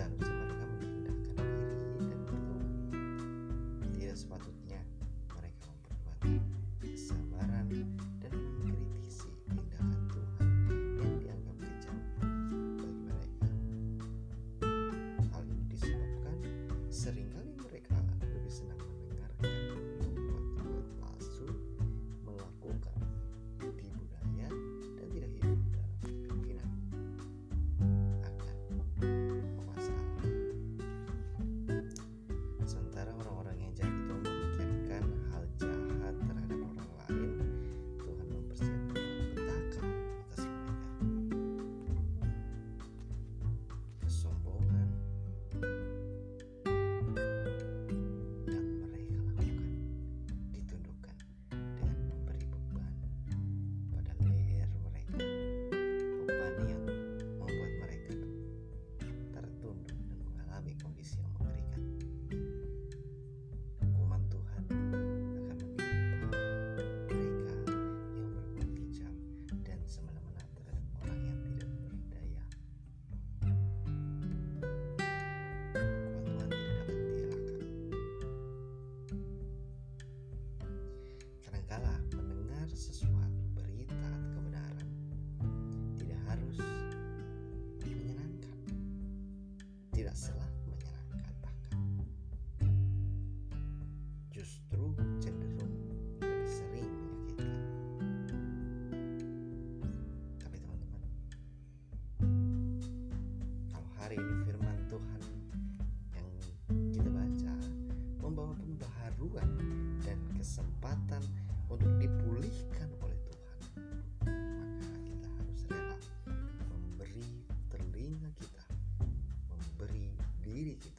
seharusnya mereka memindahkan diri dan berdoa tidak sepatutnya Поверите,